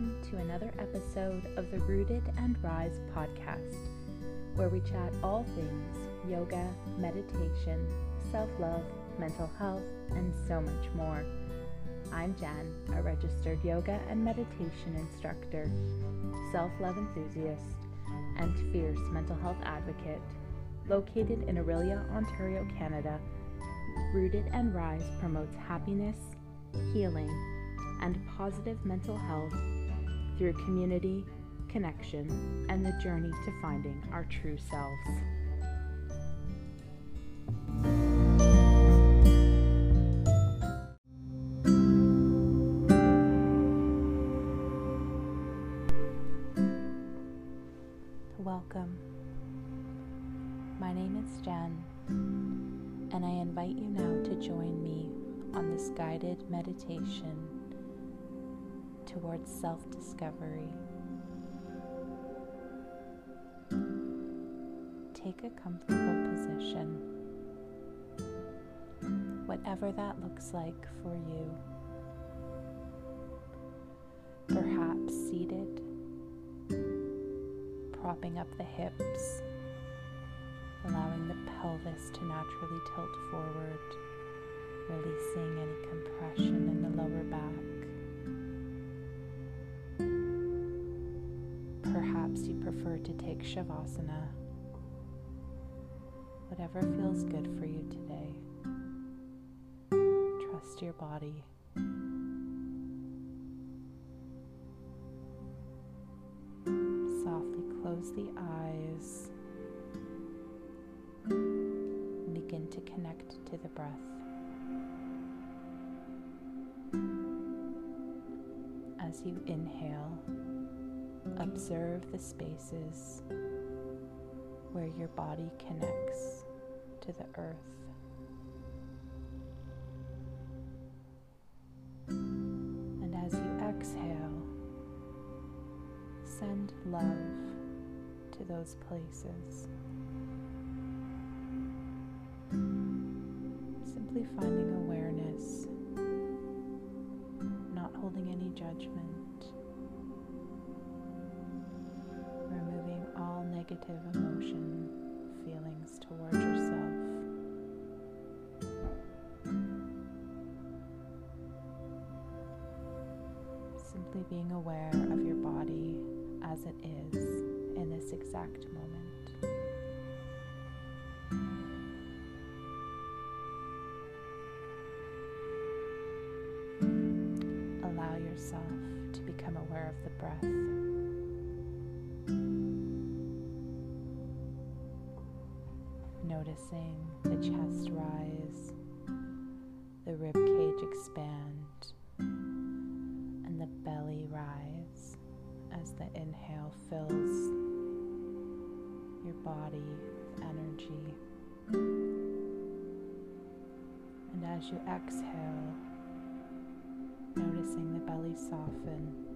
welcome to another episode of the Rooted and Rise podcast, where we chat all things yoga, meditation, self love, mental health, and so much more. I'm Jen, a registered yoga and meditation instructor, self love enthusiast, and fierce mental health advocate. Located in Orillia, Ontario, Canada, Rooted and Rise promotes happiness, healing, and positive mental health through community, connection, and the journey to finding our true selves. Welcome. My name is Jen, and I invite you now to join me on this guided meditation towards self discovery. Take a comfortable position, whatever that looks like for you. Perhaps seated, propping up the hips, allowing the pelvis to naturally tilt forward, releasing any compression in the lower back. Take Shavasana. Whatever feels good for you today. Trust your body. Softly close the eyes. Begin to connect to the breath. As you inhale, observe the spaces where your body connects to the earth. And as you exhale, send love to those places. Simply finding awareness, not holding any judgment, negative emotion feelings towards yourself. Simply being aware of your body as it is in this exact moment. Allow yourself to become aware of the breath. Noticing the chest rise, the rib cage expand, and the belly rise as the inhale fills your body with energy. And as you exhale, noticing the belly soften,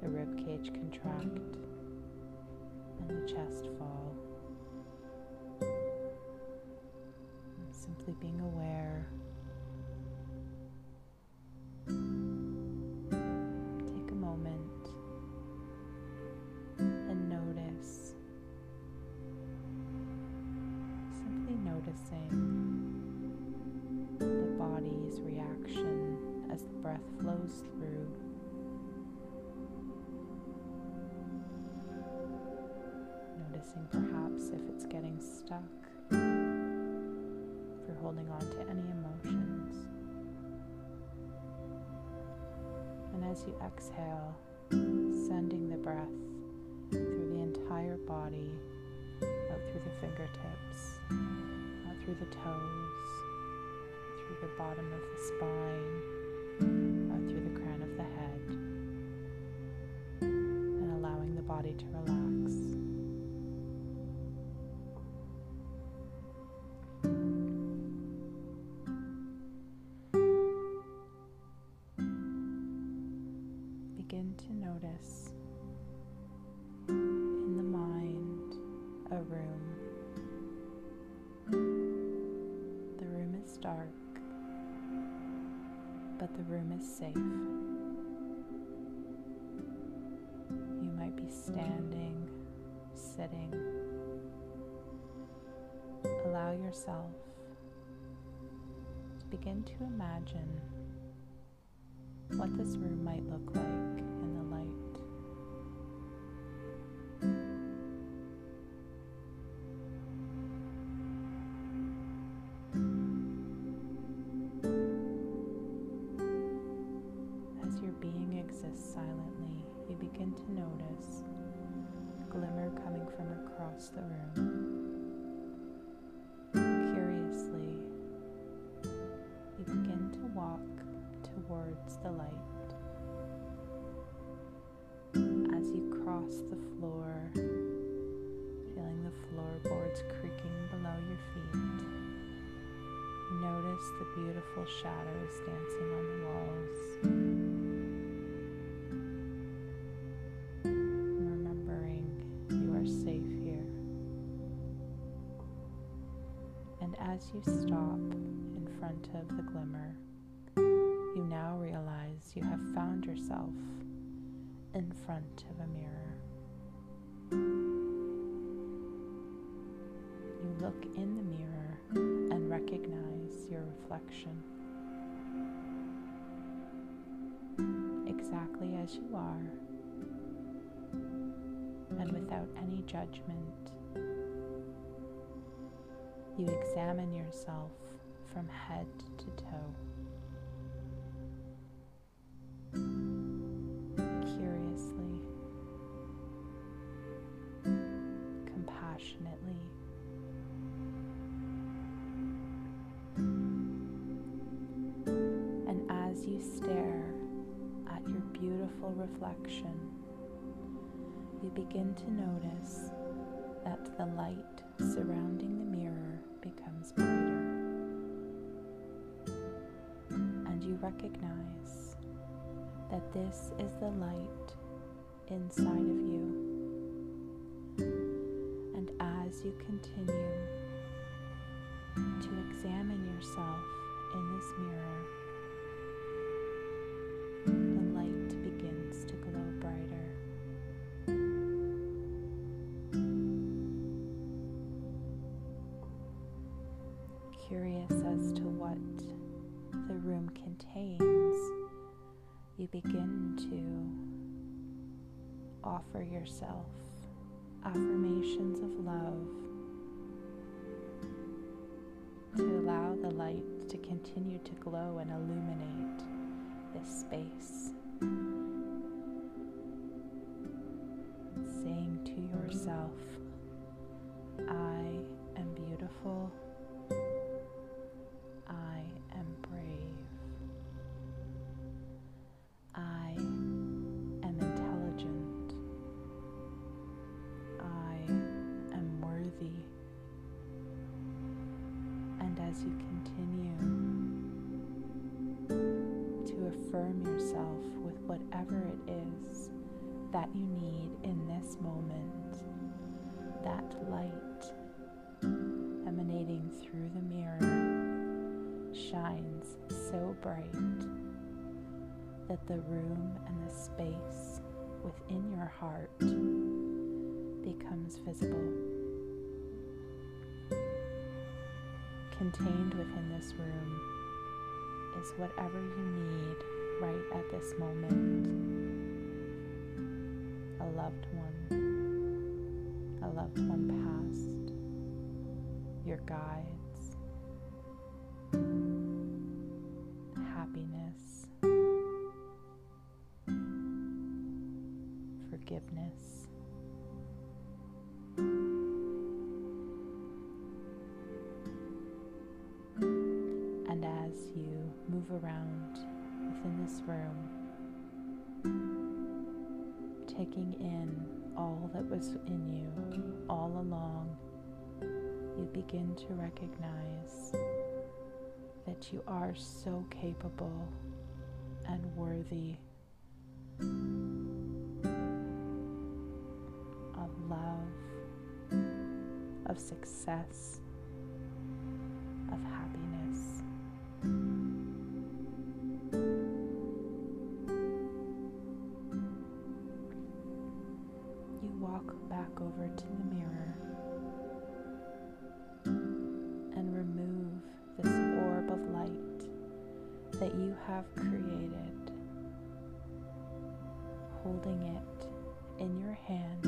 the rib cage contract, being aware. Take a moment and notice. Simply noticing the body's reaction as the breath flows through. Noticing perhaps if it's getting stuck, holding on to any emotions. And as you exhale, sending the breath through the entire body, out through the fingertips, out through the toes, through the bottom of the spine, out through the crown of the head, and allowing the body to relax. room is safe. You might be standing, sitting. Allow yourself to begin to imagine what this room might look like beautiful shadows dancing on the walls. Remembering you are safe here. And as you stop in front of the glimmer, you now realize you have found yourself in front of a mirror. You look in the mirror and recognize your reflection exactly as you are and without any judgment. You examine yourself from head to toe. Curiously, compassionately, you stare at your beautiful reflection, you begin to notice that the light surrounding the mirror becomes brighter. And you recognize that this is the light inside of you. And as you continue to examine yourself in this mirror, Curious as to what the room contains, you begin to offer yourself affirmations of love to allow the light to continue to glow and illuminate this space. Saying to yourself, I am beautiful. Affirm yourself with whatever it is that you need in this moment, that light emanating through the mirror shines so bright that the room and the space within your heart becomes visible. Contained within this room is whatever you need right at this moment. A loved one, a loved one past, your guides, happiness, forgiveness. Move around within this room, taking in all that was in you all along, you begin to recognize that you are so capable and worthy of love, of success, that you have created, holding it in your hands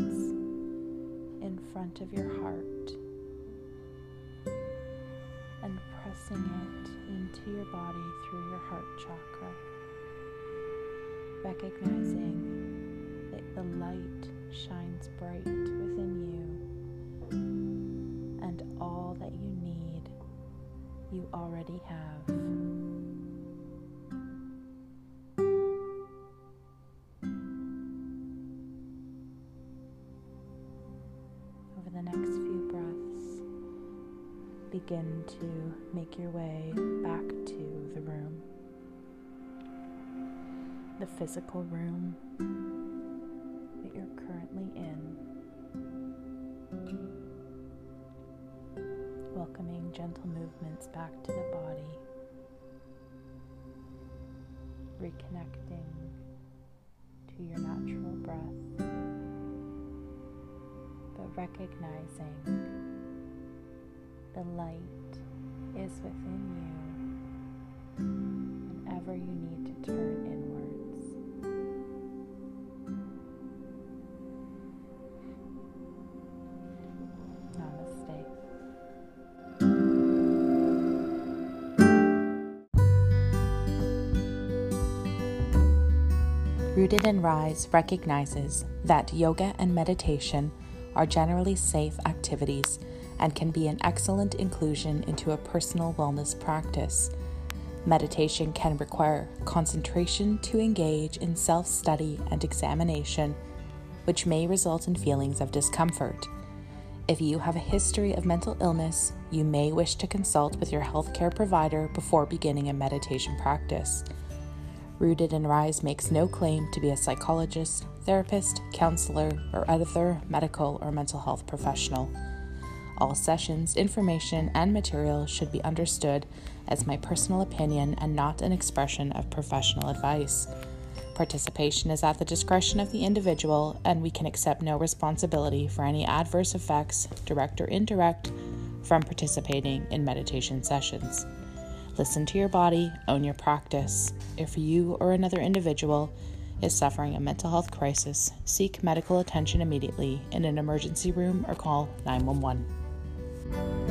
in front of your heart and pressing it into your body through your heart chakra, recognizing that the light shines bright within you and all that you need you already have. Begin to make your way back to the room, the physical room that you're currently in. Welcoming gentle movements back to the body, reconnecting to your natural breath, but recognizing the light is within you whenever you need to turn inwards. Namaste. Rooted and Rise recognizes that yoga and meditation are generally safe activities and can be an excellent inclusion into a personal wellness practice. Meditation can require concentration to engage in self study and examination, which may result in feelings of discomfort. If you have a history of mental illness, you may wish to consult with your healthcare provider before beginning a meditation practice. Rooted and Rise makes no claim to be a psychologist, therapist, counselor, or other medical or mental health professional. All sessions, information, and material should be understood as my personal opinion and not an expression of professional advice. Participation is at the discretion of the individual, and we can accept no responsibility for any adverse effects, direct or indirect, from participating in meditation sessions. Listen to your body, own your practice. If you or another individual is suffering a mental health crisis, seek medical attention immediately in an emergency room or call 911. Bye.